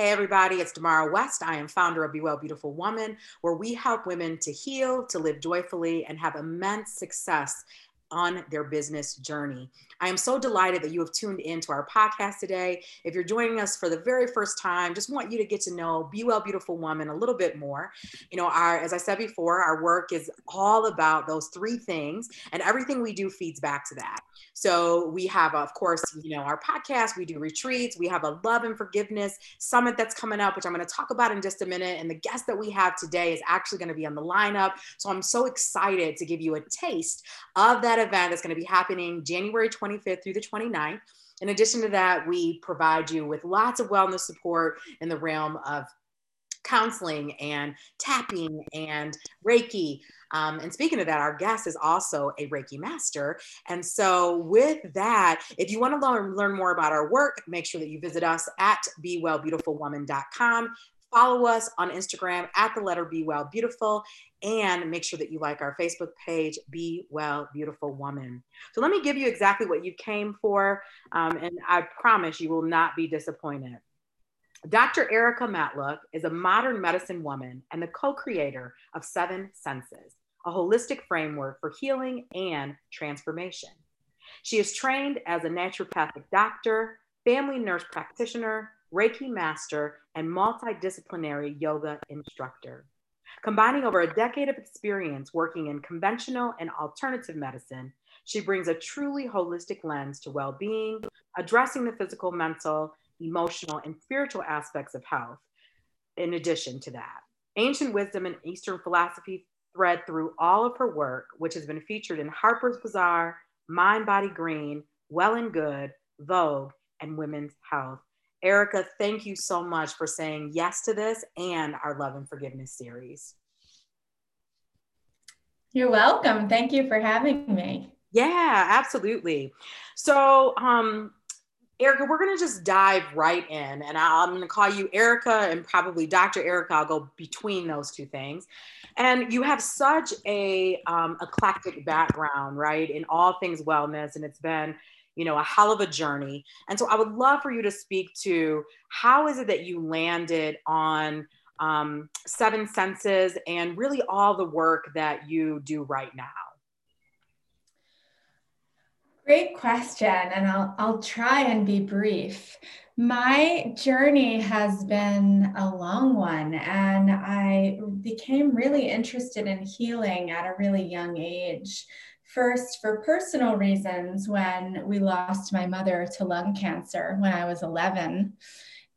Hey, everybody, it's Damara West. I am founder of Be Well Beautiful Woman, where we help women to heal, to live joyfully, and have immense success on their business journey. I am so delighted that you have tuned into our podcast today. If you're joining us for the very first time, just want you to get to know Be Well Beautiful Woman a little bit more. You know, our as I said before, our work is all about those three things and everything we do feeds back to that. So we have of course, you know, our podcast, we do retreats, we have a love and forgiveness summit that's coming up which I'm going to talk about in just a minute and the guest that we have today is actually going to be on the lineup. So I'm so excited to give you a taste of that event that's going to be happening January 25th through the 29th. In addition to that, we provide you with lots of wellness support in the realm of counseling and tapping and Reiki. Um, and speaking of that, our guest is also a Reiki master. And so, with that, if you want to learn, learn more about our work, make sure that you visit us at bewellbeautifulwoman.com. Follow us on Instagram at the letter Be Well Beautiful and make sure that you like our Facebook page, Be Well Beautiful Woman. So let me give you exactly what you came for, um, and I promise you will not be disappointed. Dr. Erica Matluck is a modern medicine woman and the co creator of Seven Senses, a holistic framework for healing and transformation. She is trained as a naturopathic doctor, family nurse practitioner, Reiki master, and multidisciplinary yoga instructor. Combining over a decade of experience working in conventional and alternative medicine, she brings a truly holistic lens to well being, addressing the physical, mental, emotional, and spiritual aspects of health. In addition to that, ancient wisdom and Eastern philosophy thread through all of her work, which has been featured in Harper's Bazaar, Mind Body Green, Well and Good, Vogue, and Women's Health. Erica, thank you so much for saying yes to this and our Love and Forgiveness series. You're welcome. Thank you for having me. Yeah, absolutely. So, um, Erica, we're going to just dive right in, and I'm going to call you Erica and probably Dr. Erica. I'll go between those two things. And you have such a um, eclectic background, right, in all things wellness, and it's been you know, a hell of a journey. And so I would love for you to speak to how is it that you landed on um, Seven Senses and really all the work that you do right now? Great question, and I'll, I'll try and be brief. My journey has been a long one, and I became really interested in healing at a really young age. First, for personal reasons, when we lost my mother to lung cancer when I was 11.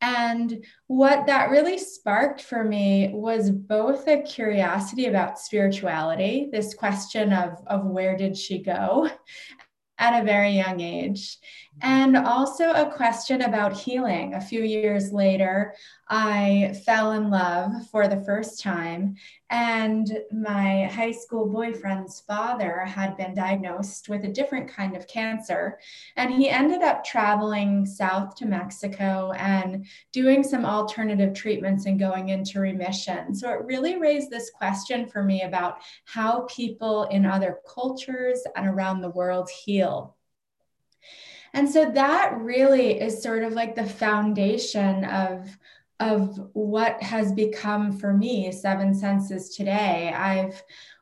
And what that really sparked for me was both a curiosity about spirituality, this question of, of where did she go, at a very young age. And also a question about healing. A few years later, I fell in love for the first time, and my high school boyfriend's father had been diagnosed with a different kind of cancer. And he ended up traveling south to Mexico and doing some alternative treatments and going into remission. So it really raised this question for me about how people in other cultures and around the world heal. And so that really is sort of like the foundation of of what has become for me seven senses today. I've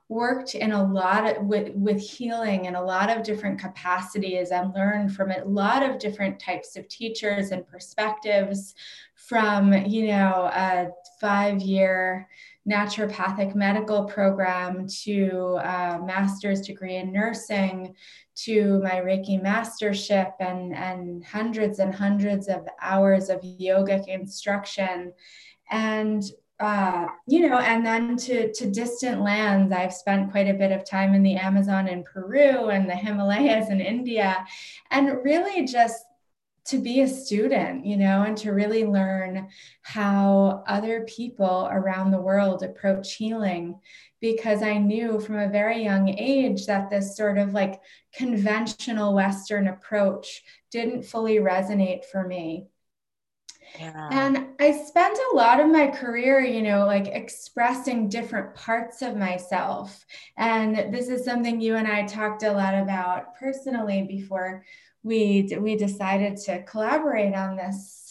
worked in a lot of, with with healing in a lot of different capacities and learned from a lot of different types of teachers and perspectives from you know a five year naturopathic medical program to a master's degree in nursing to my Reiki mastership and, and hundreds and hundreds of hours of yogic instruction. And uh, you know, and then to, to distant lands, I've spent quite a bit of time in the Amazon in Peru and the Himalayas in India, and really just to be a student, you know, and to really learn how other people around the world approach healing. Because I knew from a very young age that this sort of like conventional Western approach didn't fully resonate for me. Yeah. And I spent a lot of my career, you know, like expressing different parts of myself. And this is something you and I talked a lot about personally before we we decided to collaborate on this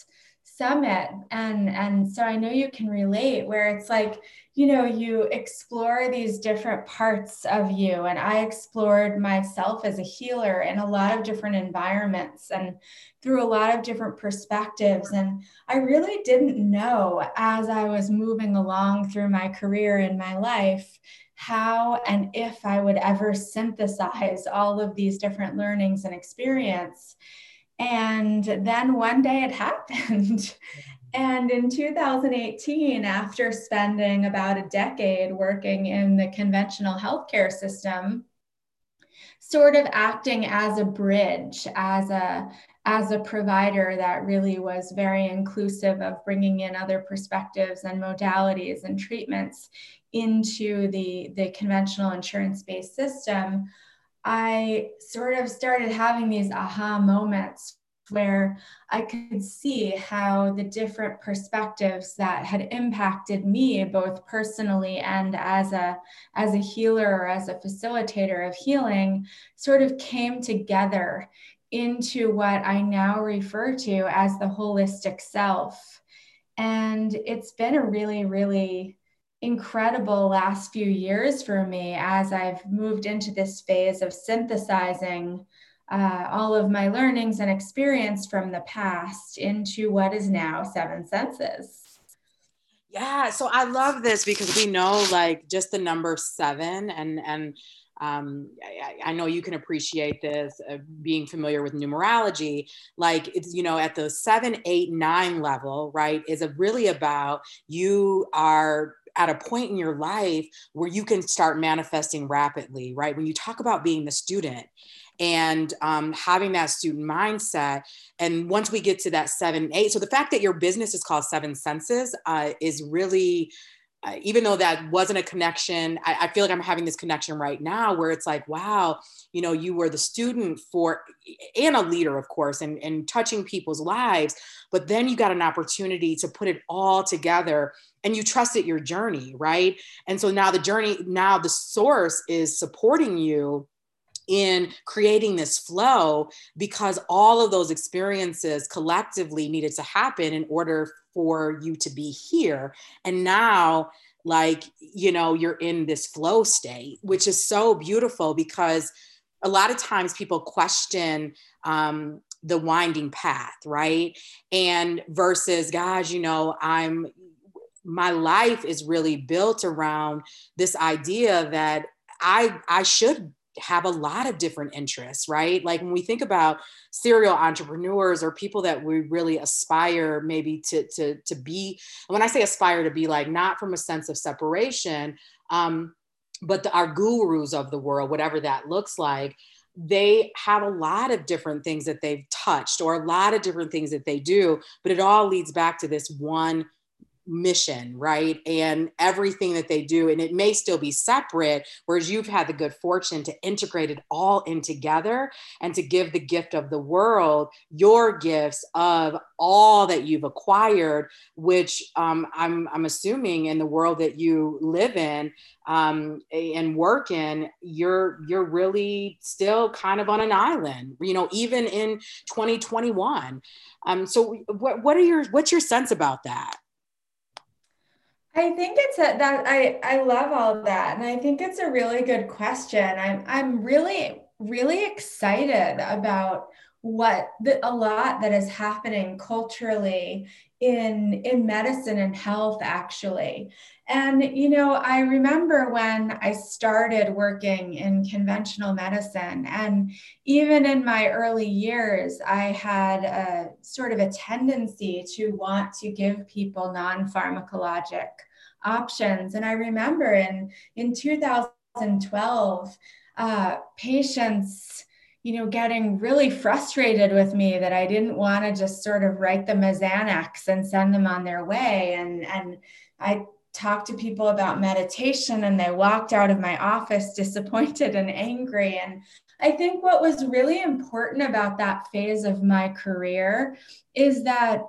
summit and and so i know you can relate where it's like you know you explore these different parts of you and i explored myself as a healer in a lot of different environments and through a lot of different perspectives and i really didn't know as i was moving along through my career in my life how and if i would ever synthesize all of these different learnings and experience and then one day it happened. and in 2018, after spending about a decade working in the conventional healthcare system, sort of acting as a bridge, as a as a provider that really was very inclusive of bringing in other perspectives and modalities and treatments into the, the conventional insurance based system, I sort of started having these aha moments where I could see how the different perspectives that had impacted me both personally and as a as a healer or as a facilitator of healing sort of came together into what I now refer to as the holistic self. And it's been a really really incredible last few years for me as I've moved into this phase of synthesizing uh, all of my learnings and experience from the past into what is now Seven Senses. Yeah, so I love this because we know like just the number seven and and um, I, I, know you can appreciate this uh, being familiar with numerology like it's you know at the seven eight nine level right is really about you are at a point in your life where you can start manifesting rapidly, right? When you talk about being the student and um, having that student mindset, and once we get to that seven, eight, so the fact that your business is called Seven Senses uh, is really even though that wasn't a connection, I, I, feel like I'm having this connection right now where it's like, wow, you know, you were the student for, and a leader, of course, and, and touching people's lives. But then you got an opportunity to put it all together and you trusted your journey, right? And so now the journey, now the source is supporting you in creating this flow because all of those experiences collectively needed to happen in order for you to be here. And now, like, you know, you're in this flow state, which is so beautiful because a lot of times people question um, the winding path, right? And versus, guys, you know, I'm, my life is really built around this idea that I, I should have a lot of different interests, right? Like when we think about serial entrepreneurs or people that we really aspire maybe to to to be, when I say aspire to be, like not from a sense of separation, um, but the, our gurus of the world, whatever that looks like, they have a lot of different things that they've touched or a lot of different things that they do, but it all leads back to this one mission, right? And everything that they do. And it may still be separate, whereas you've had the good fortune to integrate it all in together and to give the gift of the world your gifts of all that you've acquired, which um, I'm, I'm assuming in the world that you live in um, and work in, you're you're really still kind of on an island, you know, even in 2021. Um, so what what are your what's your sense about that? I think it's a, that I I love all that, and I think it's a really good question. I'm I'm really really excited about what the, a lot that is happening culturally in in medicine and health actually and you know i remember when i started working in conventional medicine and even in my early years i had a sort of a tendency to want to give people non-pharmacologic options. And I remember in, in 2012, uh, patients, you know, getting really frustrated with me that I didn't want to just sort of write them as Xanax and send them on their way. And, and I talked to people about meditation and they walked out of my office disappointed and angry. And I think what was really important about that phase of my career is that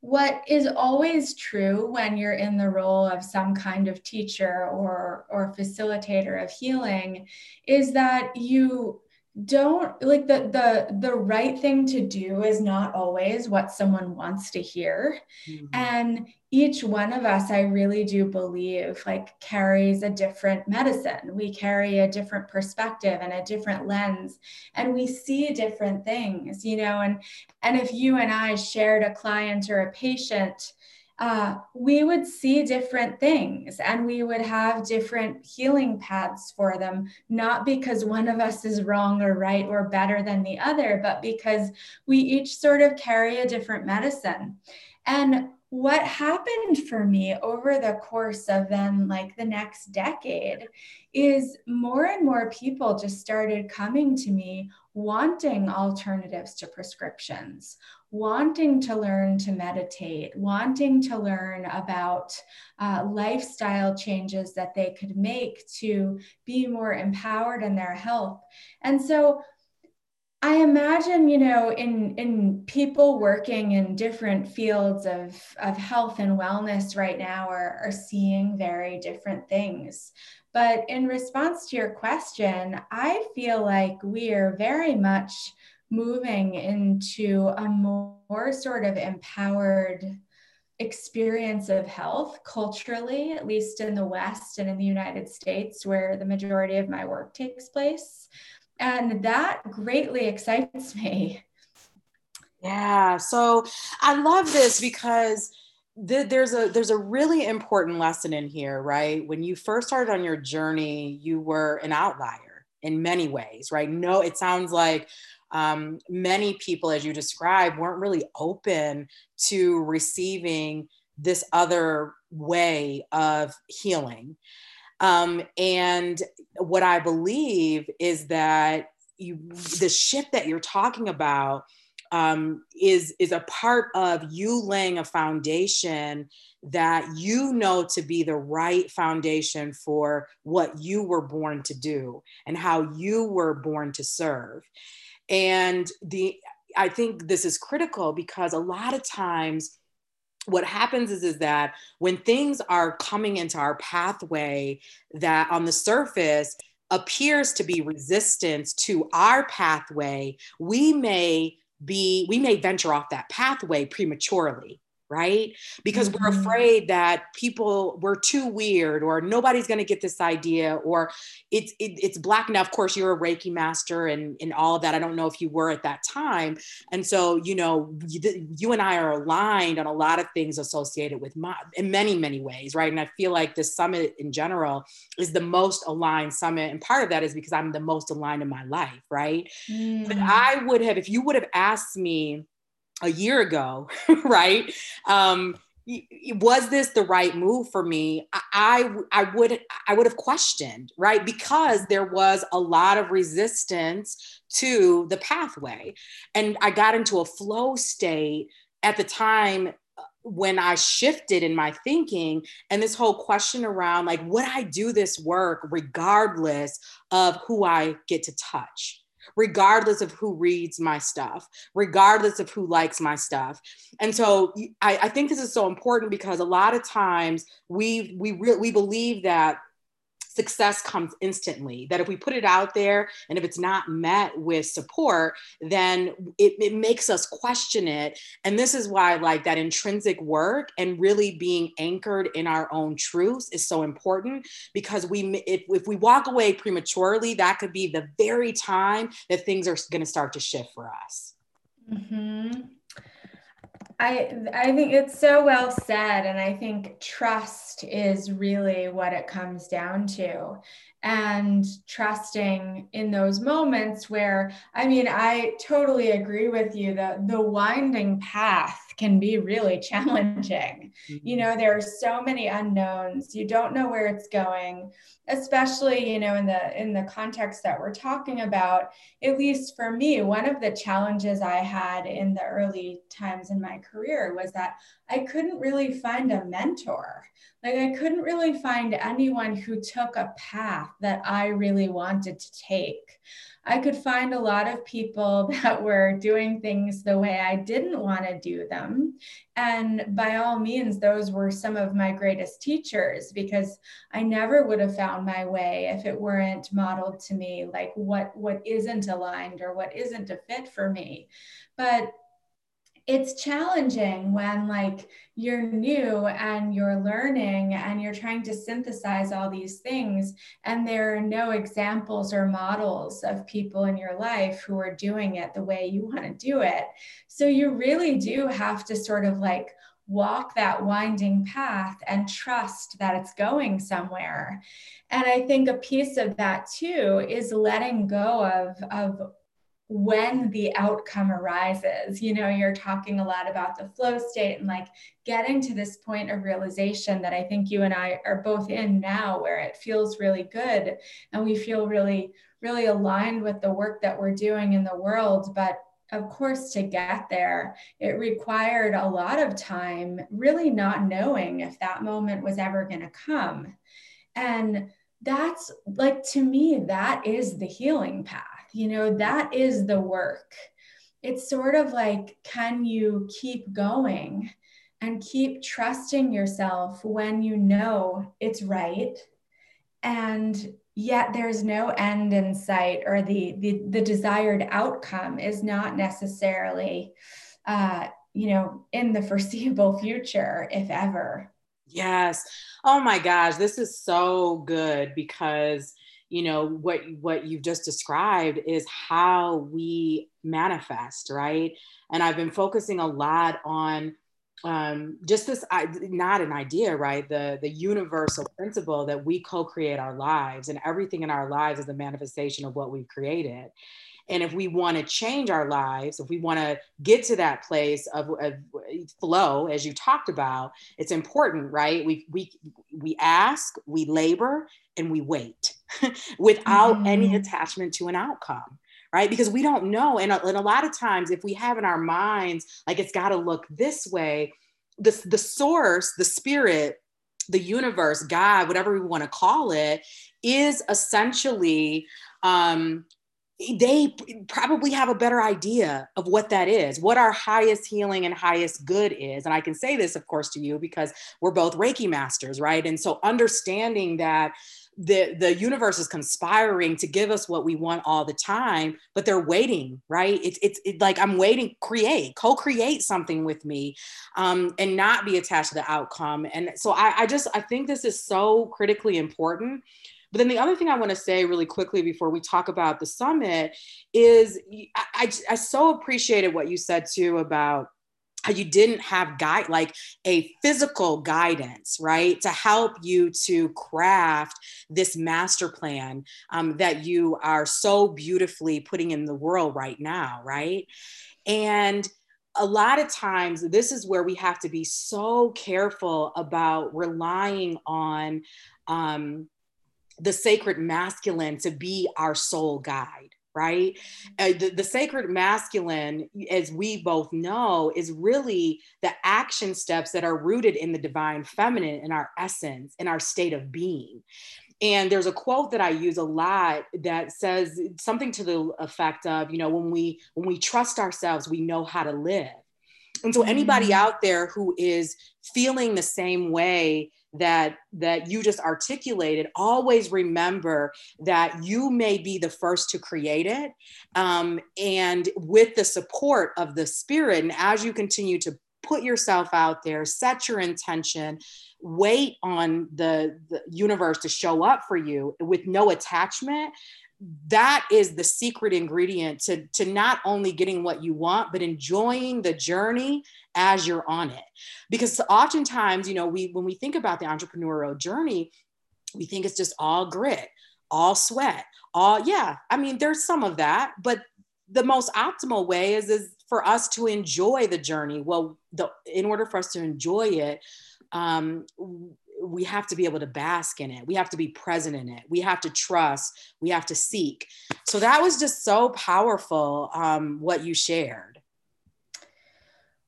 what is always true when you're in the role of some kind of teacher or or facilitator of healing is that you don't like the the the right thing to do is not always what someone wants to hear mm-hmm. and each one of us i really do believe like carries a different medicine we carry a different perspective and a different lens and we see different things you know and and if you and i shared a client or a patient uh, we would see different things and we would have different healing paths for them, not because one of us is wrong or right or better than the other, but because we each sort of carry a different medicine. And what happened for me over the course of then like the next decade is more and more people just started coming to me wanting alternatives to prescriptions wanting to learn to meditate, wanting to learn about uh, lifestyle changes that they could make to be more empowered in their health. And so I imagine, you know, in, in people working in different fields of, of health and wellness right now are, are seeing very different things. But in response to your question, I feel like we are very much moving into a more sort of empowered experience of health culturally, at least in the West and in the United States, where the majority of my work takes place. And that greatly excites me. Yeah. So I love this because there's a there's a really important lesson in here, right? When you first started on your journey, you were an outlier in many ways, right? No, it sounds like um, many people, as you describe, weren't really open to receiving this other way of healing. Um, and what I believe is that you, the shift that you're talking about um, is is a part of you laying a foundation that you know to be the right foundation for what you were born to do and how you were born to serve. And the I think this is critical because a lot of times what happens is, is that when things are coming into our pathway that on the surface appears to be resistance to our pathway, we may be, we may venture off that pathway prematurely right? Because mm-hmm. we're afraid that people we're too weird or nobody's going to get this idea or it's it, it's black now of course you're a reiki master and and all of that i don't know if you were at that time and so you know you, you and i are aligned on a lot of things associated with my in many many ways right and i feel like this summit in general is the most aligned summit and part of that is because i'm the most aligned in my life right mm. but i would have if you would have asked me a year ago, right? Um, was this the right move for me? I, I would i would have questioned right? Because there was a lot of resistance to the pathway. And i got into a flow state at the time uh, when i shifted in my thinking and this whole question around like would i do this work regardless of who i get to touch regardless of who reads my stuff, regardless of who likes my stuff. And so I, I think this is so important because a lot of times we we re- we believe that success comes instantly. That if we put it out there and if it's not met with support, then it, it makes us question it. And this is why, like, that intrinsic work and really being anchored in our own truths is so important because we, if, if we walk away prematurely, that could be the very time that things are going to start to shift for us. Mm-hmm. I I think it's so well said and I think trust is really what it comes down to and trusting in those moments where I mean I totally agree with you that the winding path can be really challenging. Mm-hmm. You know, there are so many unknowns. You don't know where it's going, especially, you know, in the in the context that we're talking about. At least for me, one of the challenges I had in the early times in my career was that I couldn't really find a mentor. Like I couldn't really find anyone who took a path that I really wanted to take. I could find a lot of people that were doing things the way I didn't want to do them. And by all means, those were some of my greatest teachers because I never would have found my way if it weren't modeled to me like what what isn't aligned or what isn't a fit for me. But it's challenging when like you're new and you're learning and you're trying to synthesize all these things and there are no examples or models of people in your life who are doing it the way you want to do it. So you really do have to sort of like walk that winding path and trust that it's going somewhere. And i think a piece of that too is letting go of of when the outcome arises. You know, you're talking a lot about the flow state and like getting to this point of realization that I think you and I are both in now, where it feels really good and we feel really, really aligned with the work that we're doing in the world. But of course, to get there, it required a lot of time, really not knowing if that moment was ever going to come. And that's like, to me, that is the healing path you know, that is the work. It's sort of like, can you keep going and keep trusting yourself when you know it's right? And yet there's no end in sight or the the, the desired outcome is not necessarily uh, you know in the foreseeable future if ever yes oh my gosh this is so good because you know what what you've just described is how we manifest right? And i've been focusing a lot on um, just this not an idea right? The the universal principle that we co-create our lives and everything in our lives is a manifestation of what we've created and if we want to change our lives, if we want to get to that place of, of, flow, as you talked about, it's important, right? We we we ask, we labor, and we wait without mm-hmm. any attachment to an outcome right? Because we don't know. And a, and a lot of times, if we have in our minds, like it's got to look this way, the, the source, the spirit, the universe, God, whatever we want to call it, is essentially um, they probably have a better idea of what that is, what our highest healing and highest good is. And I can say this, of course, to you because we're both Reiki masters, right? And so understanding that the the universe is conspiring to give us what we want all the time but they're waiting right it's it's it, like i'm waiting create co-create something with me um, and not be attached to the outcome and so I, I just i think this is so critically important but then the other thing I want to say really quickly before we talk about the summit is I, I, I so appreciated what you said too about how you didn't have guide like a physical guidance right to help you to craft this master plan um, that you are so beautifully putting in the world right now right? And a lot of times this is where we have to be so careful about relying on um, the sacred masculine to be our soul guide right? Uh, the, the sacred masculine as we both know is really the action steps that are rooted in the divine feminine in our essence in our state of being. And there's a quote that i use a lot that says something to the effect of you know when we when we trust ourselves we know how to live. And so anybody mm-hmm. out there who is feeling the same way that that you just articulated always remember that you may be the first to create it um, and with the support of the spirit and as you continue to put yourself out there set your intention wait on the, the universe to show up for you with no attachment that is the secret ingredient to, to not only getting what you want, but enjoying the journey as you're on it. Because oftentimes, you know, we when we think about the entrepreneurial journey, we think it's just all grit, all sweat, all yeah. I mean, there's some of that, but the most optimal way is is for us to enjoy the journey. Well, the in order for us to enjoy it, um, we have to be able to bask in it. We have to be present in it. We have to trust. We have to seek. So that was just so powerful, um, what you shared.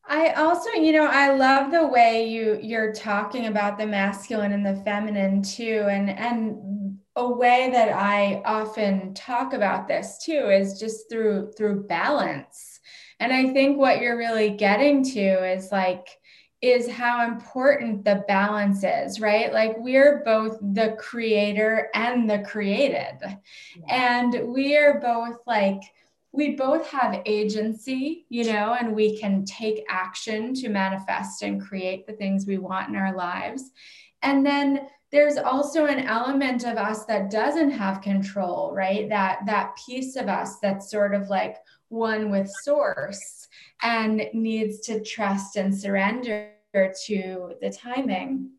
I also, you know, I love the way you you're talking about the masculine and the feminine too, and and a way that I often talk about this too is just through through balance. And I think what you're really getting to is like is how important the balance is, right? Like we're both the creator and the created. And we are both like we both have agency, you know, and we can take action to manifest and create the things we want in our lives. And then there's also an element of us that doesn't have control, right? That that piece of us that's sort of like one with source and needs to trust and surrender to the timing.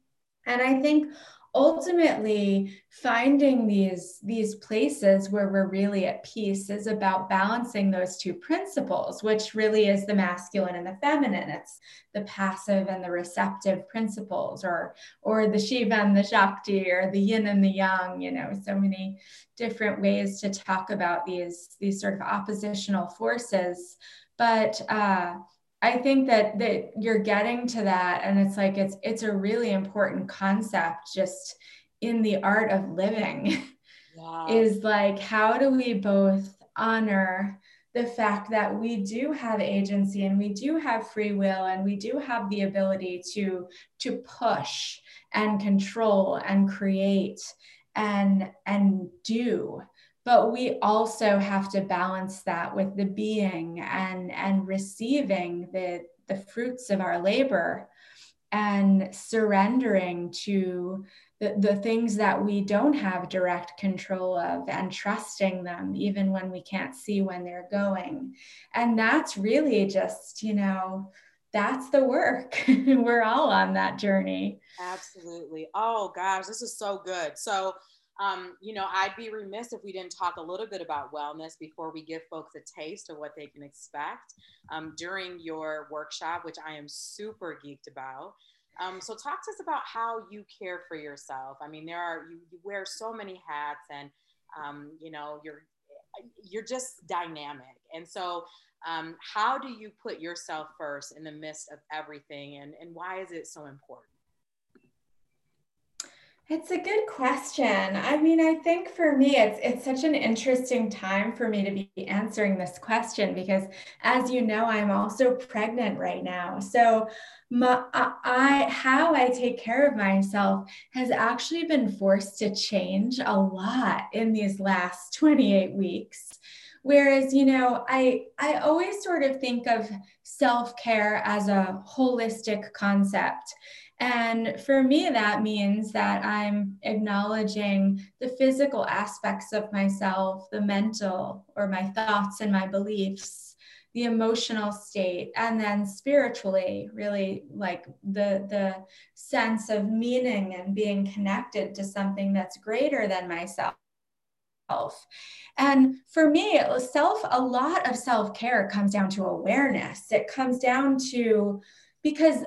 And I think ultimately finding these these places where we're really at peace is about balancing those two principles which really is the masculine and the feminine. It's the passive and the receptive principles or or the shiva and the shakti or the yin and the yang you know so many different ways to talk about these these sort of oppositional forces. But uh I think that that you're getting to that and it's like it's it's a really important concept just in the art of living. Is like how do we both honor the fact that we do have agency and we do have free will and we do have the ability to to push and control and create and and do but we also have to balance that with the being and and receiving the the fruits of our labor and surrendering to the, the things that we don't have direct control of and trusting them even when we can't see when they're going. And that's really just you know that's the work. We're all on that journey. Absolutely. Oh gosh this is so good. So um, you know, I'd be remiss if we didn't talk a little bit about wellness before we give folks a taste of what they can expect um, during your workshop, which I am super geeked about. Um, so, talk to us about how you care for yourself. I mean, there are you, you wear so many hats, and um, you know, you're you're just dynamic. And so, um, how do you put yourself first in the midst of everything, and and why is it so important? It's a good question. I mean, I think for me, it's it's such an interesting time for me to be answering this question because, as you know, I'm also pregnant right now. So, my, I how I take care of myself has actually been forced to change a lot in these last 28 weeks. Whereas, you know, I I always sort of think of self care as a holistic concept and for me, that means that I'm acknowledging the physical aspects of myself, the mental or my thoughts and my beliefs, the emotional state, and then spiritually, really like the, the sense of meaning and being connected to something that's greater than myself. And for me, self, a lot of self care comes down to awareness. It comes down to because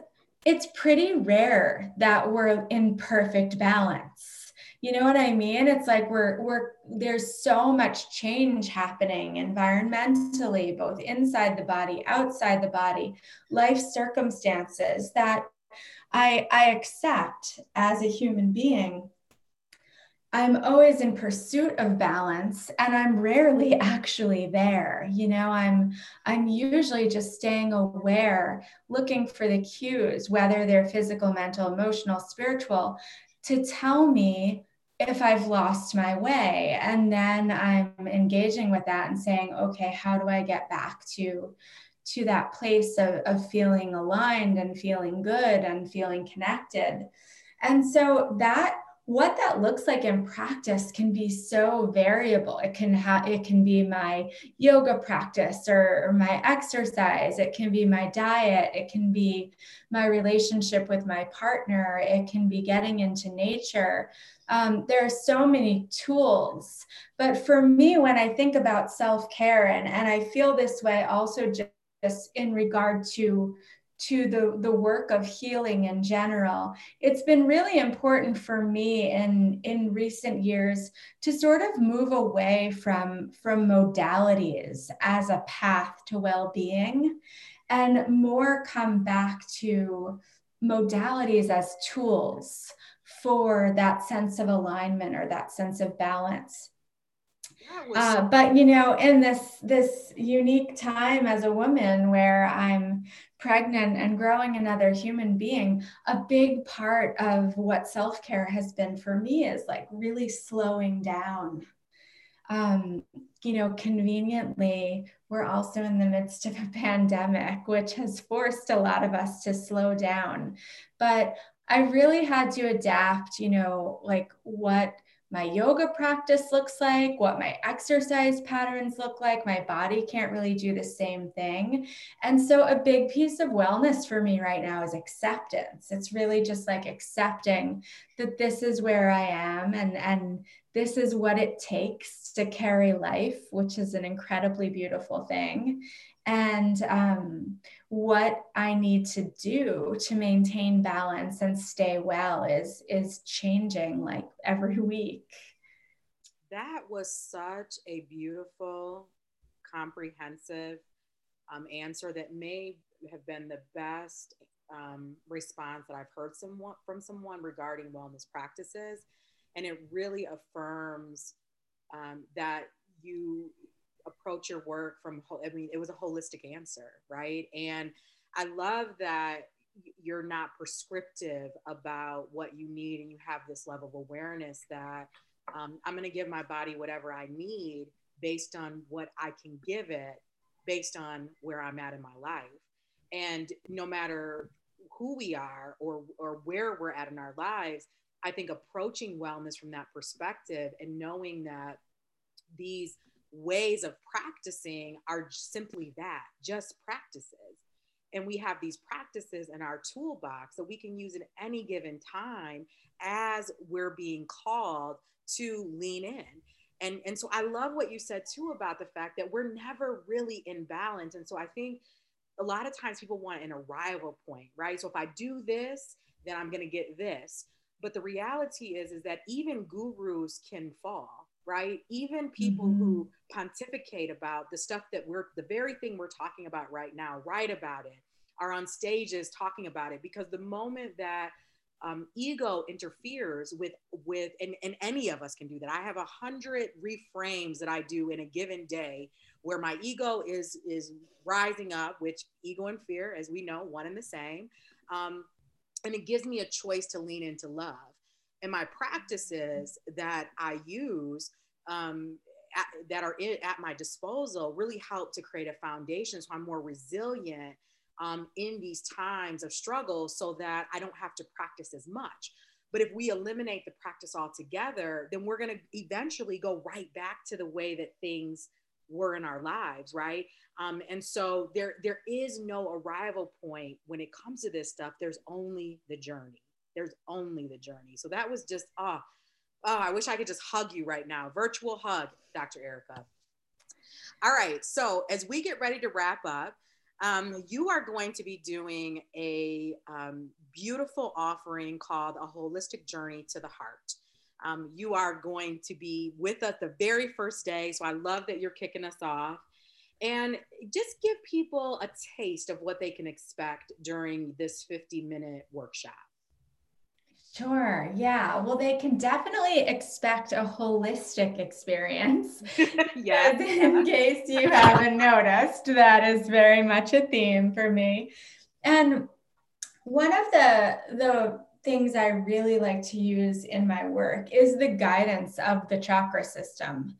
it's pretty rare that we're in perfect balance. You know what I mean? It's like we're we're there's so much change happening environmentally, both inside the body, outside the body, life circumstances that I I accept as a human being I'm always in pursuit of balance and I'm rarely actually there. You know, I'm I'm usually just staying aware, looking for the cues, whether they're physical, mental, emotional, spiritual, to tell me if I've lost my way. And then I'm engaging with that and saying, okay, how do I get back to to that place of, of feeling aligned and feeling good and feeling connected. And so that what that looks like in practice can be so variable. It can have it can be my yoga practice or, or, my exercise. It can be my diet. It can be my relationship with my partner. It can be getting into nature. Um, there are so many tools. But for me when i think about self-care and, and i feel this way also just in regard to to the, the work of healing in general, it's been really important for me in, in recent years to sort of move away from, from modalities as a path to well being and more come back to modalities as tools for that sense of alignment or that sense of balance. Uh, but you know, in this this unique time as a woman where I'm pregnant and growing another human being, a big part of what self care has been for me is like really slowing down. Um, you know, conveniently, we're also in the midst of a pandemic, which has forced a lot of us to slow down. But I really had to adapt, you know, like what my yoga practice looks like, what my exercise patterns look like. My body can't really do the same thing. And so, a big piece of wellness for me right now is acceptance. It's really just like accepting that this is where I am and, and this is what it takes to carry life, which is an incredibly beautiful thing. And um, what I need to do to maintain balance and stay well is is changing like every week. That was such a beautiful, comprehensive um, answer that may have been the best um, response that I've heard someone from someone regarding wellness practices, and it really affirms um, that you approach your work from i mean it was a holistic answer right? And i love that you're not prescriptive about what you need and you have this level of awareness that um, i'm going to give my body whatever i need based on what i can give it based on where i'm at in my life. And no matter who we are or or where we're at in our lives i think approaching wellness from that perspective and knowing that these ways of practicing are simply that just practices. And we have these practices in our toolbox that we can use at any given time as we're being called to lean in. And, and so I love what you said too about the fact that we're never really in balance. And so I think a lot of times people want an arrival point, right? So if I do this, then I'm going to get this. But the reality is, is that even gurus can fall right? Even people mm-hmm. who pontificate about the stuff that we're, the very thing we're talking about right now, write about it, are on stages talking about it. Because the moment that um, ego interferes with with and, and any of us can do that i have a hundred reframes that i do in a given day where my ego is is rising up which ego and fear as we know one and the same um, and it gives me a choice to lean into love and my practices that I use um, at, that are in, at my disposal really help to create a foundation so I'm more resilient um, in these times of struggle so that I don't have to practice as much. But if we eliminate the practice altogether, then we're going to eventually go right back to the way that things were in our lives, right? Um, and so there there is no arrival point when it comes to this stuff. There's only the journey. There's only the journey. So that was just, ah, oh, oh, I wish I could just hug you right now. Virtual hug, Dr. Erica. All right. So as we get ready to wrap up, um, you are going to be doing a um, beautiful offering called A Holistic Journey to the Heart. Um, you are going to be with us the very first day. So I love that you're kicking us off. And just give people a taste of what they can expect during this 50 minute workshop. Sure. Yeah. Well, they can definitely expect a holistic experience. yes. In case you haven't noticed, that is very much a theme for me. And one of the the things I really like to use in my work is the guidance of the chakra system.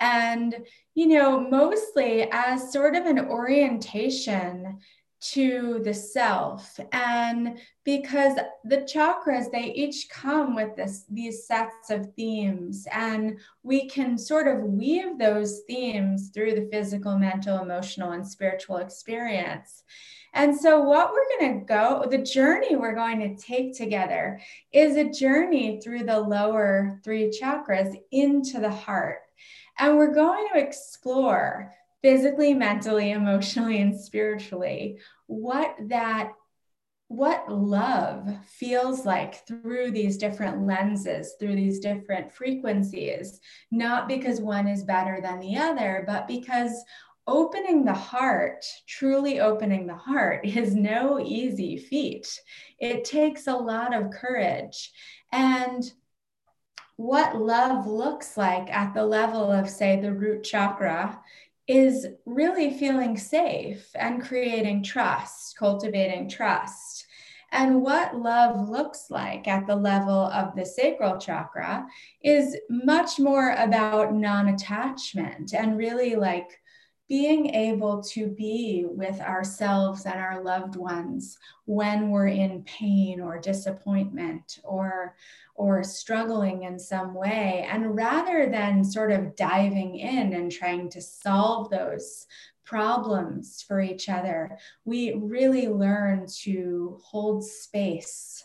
And, you know, mostly as sort of an orientation to the self. And because the chakras they each come with this these sets of themes. And we can sort of weave those themes through the physical mental emotional and spiritual experience. And so what we're going to go the journey we're going to take together is a journey through the lower three chakras into the heart. And we're going to explore physically, mentally, emotionally, and spiritually, what that what love feels like through these different lenses, through these different frequencies, not because one is better than the other, but because opening the heart, truly opening the heart, is no easy feat. It takes a lot of courage. And what love looks like at the level of, say, the root chakra is really feeling safe and creating trust, cultivating trust. And what love looks like at the level of the sacral chakra is much more about non attachment and really like being able to be with ourselves and our loved ones when we're in pain or disappointment or or struggling in some way and rather than sort of diving in and trying to solve those problems for each other we really learn to hold space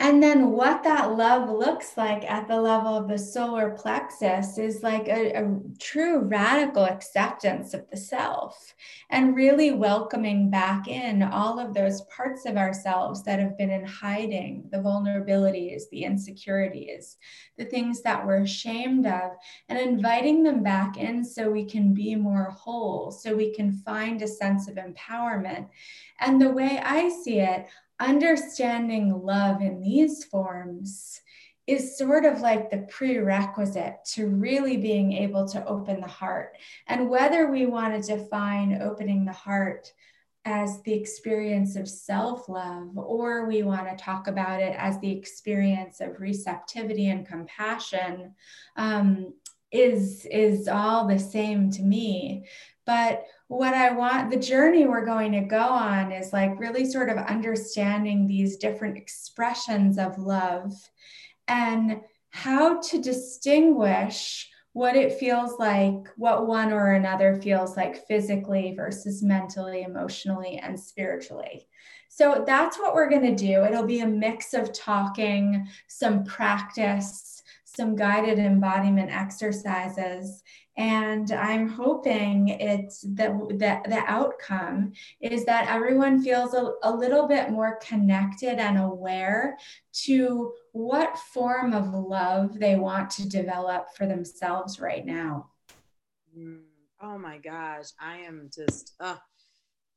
and then what that love looks like at the level of the solar plexus is like a, a, true radical acceptance of the self and really welcoming back in all of those parts of ourselves that have been in hiding, the vulnerabilities, the insecurities, the things that we're ashamed of, and inviting them back in so we can be more whole, so we can find a sense of empowerment. And the way I see it, understanding love in these forms is sort of like the prerequisite to really being able to open the heart. And whether we want to define opening the heart as the experience of self love, or we want to talk about it as the experience of receptivity and compassion, um, is, is all the same to me. But what I want, the journey we're going to go on is like really sort of understanding these different expressions of love and how to distinguish what it feels like, what one or another feels like physically versus mentally, emotionally, and spiritually. So that's what we're going to do. It'll be a mix of talking, some practice, some guided embodiment exercises, and i'm hoping it's the, the, the outcome is that everyone feels a, a little bit more connected and aware to what form of love they want to develop for themselves right now. Mm. oh my gosh i am just uh,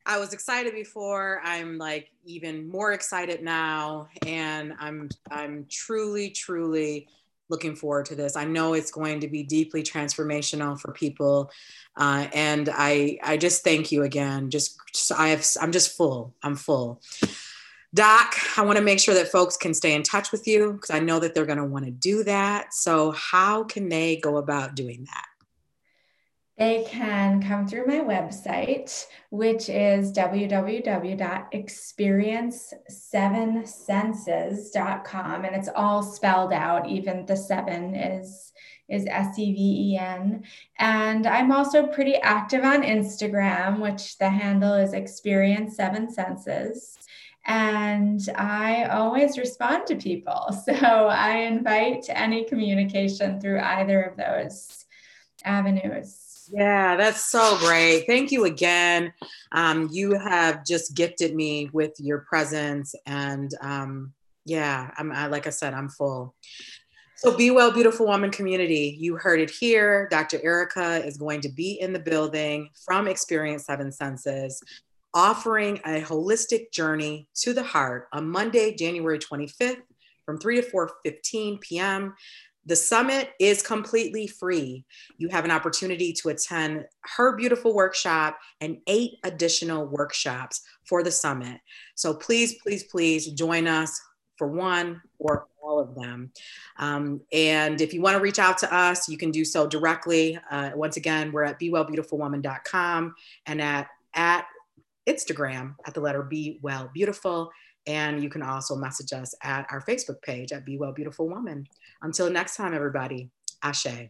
i was excited before. I'm like even more excited now. And i'm i'm truly truly looking forward to this. I know it's going to be deeply transformational for people, uh, and I I just thank you again. Just, I have I'm just full. I'm full. Doc, I want to make sure that folks can stay in touch with you because I know that they're going to want to do that. So, how can they go about doing that? They can come through my website, which is www.experiencesevensenses.com. And it's all spelled out, even the seven is, is S E V E N. And I'm also pretty active on Instagram, which the handle is Experience Seven Senses. And I always respond to people. So I invite any communication through either of those avenues. Yeah, that's so great. Thank you again. Um, you have just gifted me with your presence, and um, yeah, I'm I, like I said, I'm full. So, Be Well, Beautiful Woman community, you heard it here. Dr. Erica is going to be in the building from Experience Seven Senses, offering a holistic journey to the heart on Monday, January 25th from 3 to 4:15 p.m. The summit is completely free. You have an opportunity to attend her beautiful workshop and eight additional workshops for the summit. So please, please, please join us for one or all of them. Um, and if you want to reach out to us, you can do so directly. Uh, once again, we're at bewellbeautifulwoman.com and at, at Instagram at the letter Be Well Beautiful. And you can also message us at our Facebook page at Be Well Beautiful Woman. Until next time, everybody, Ashe.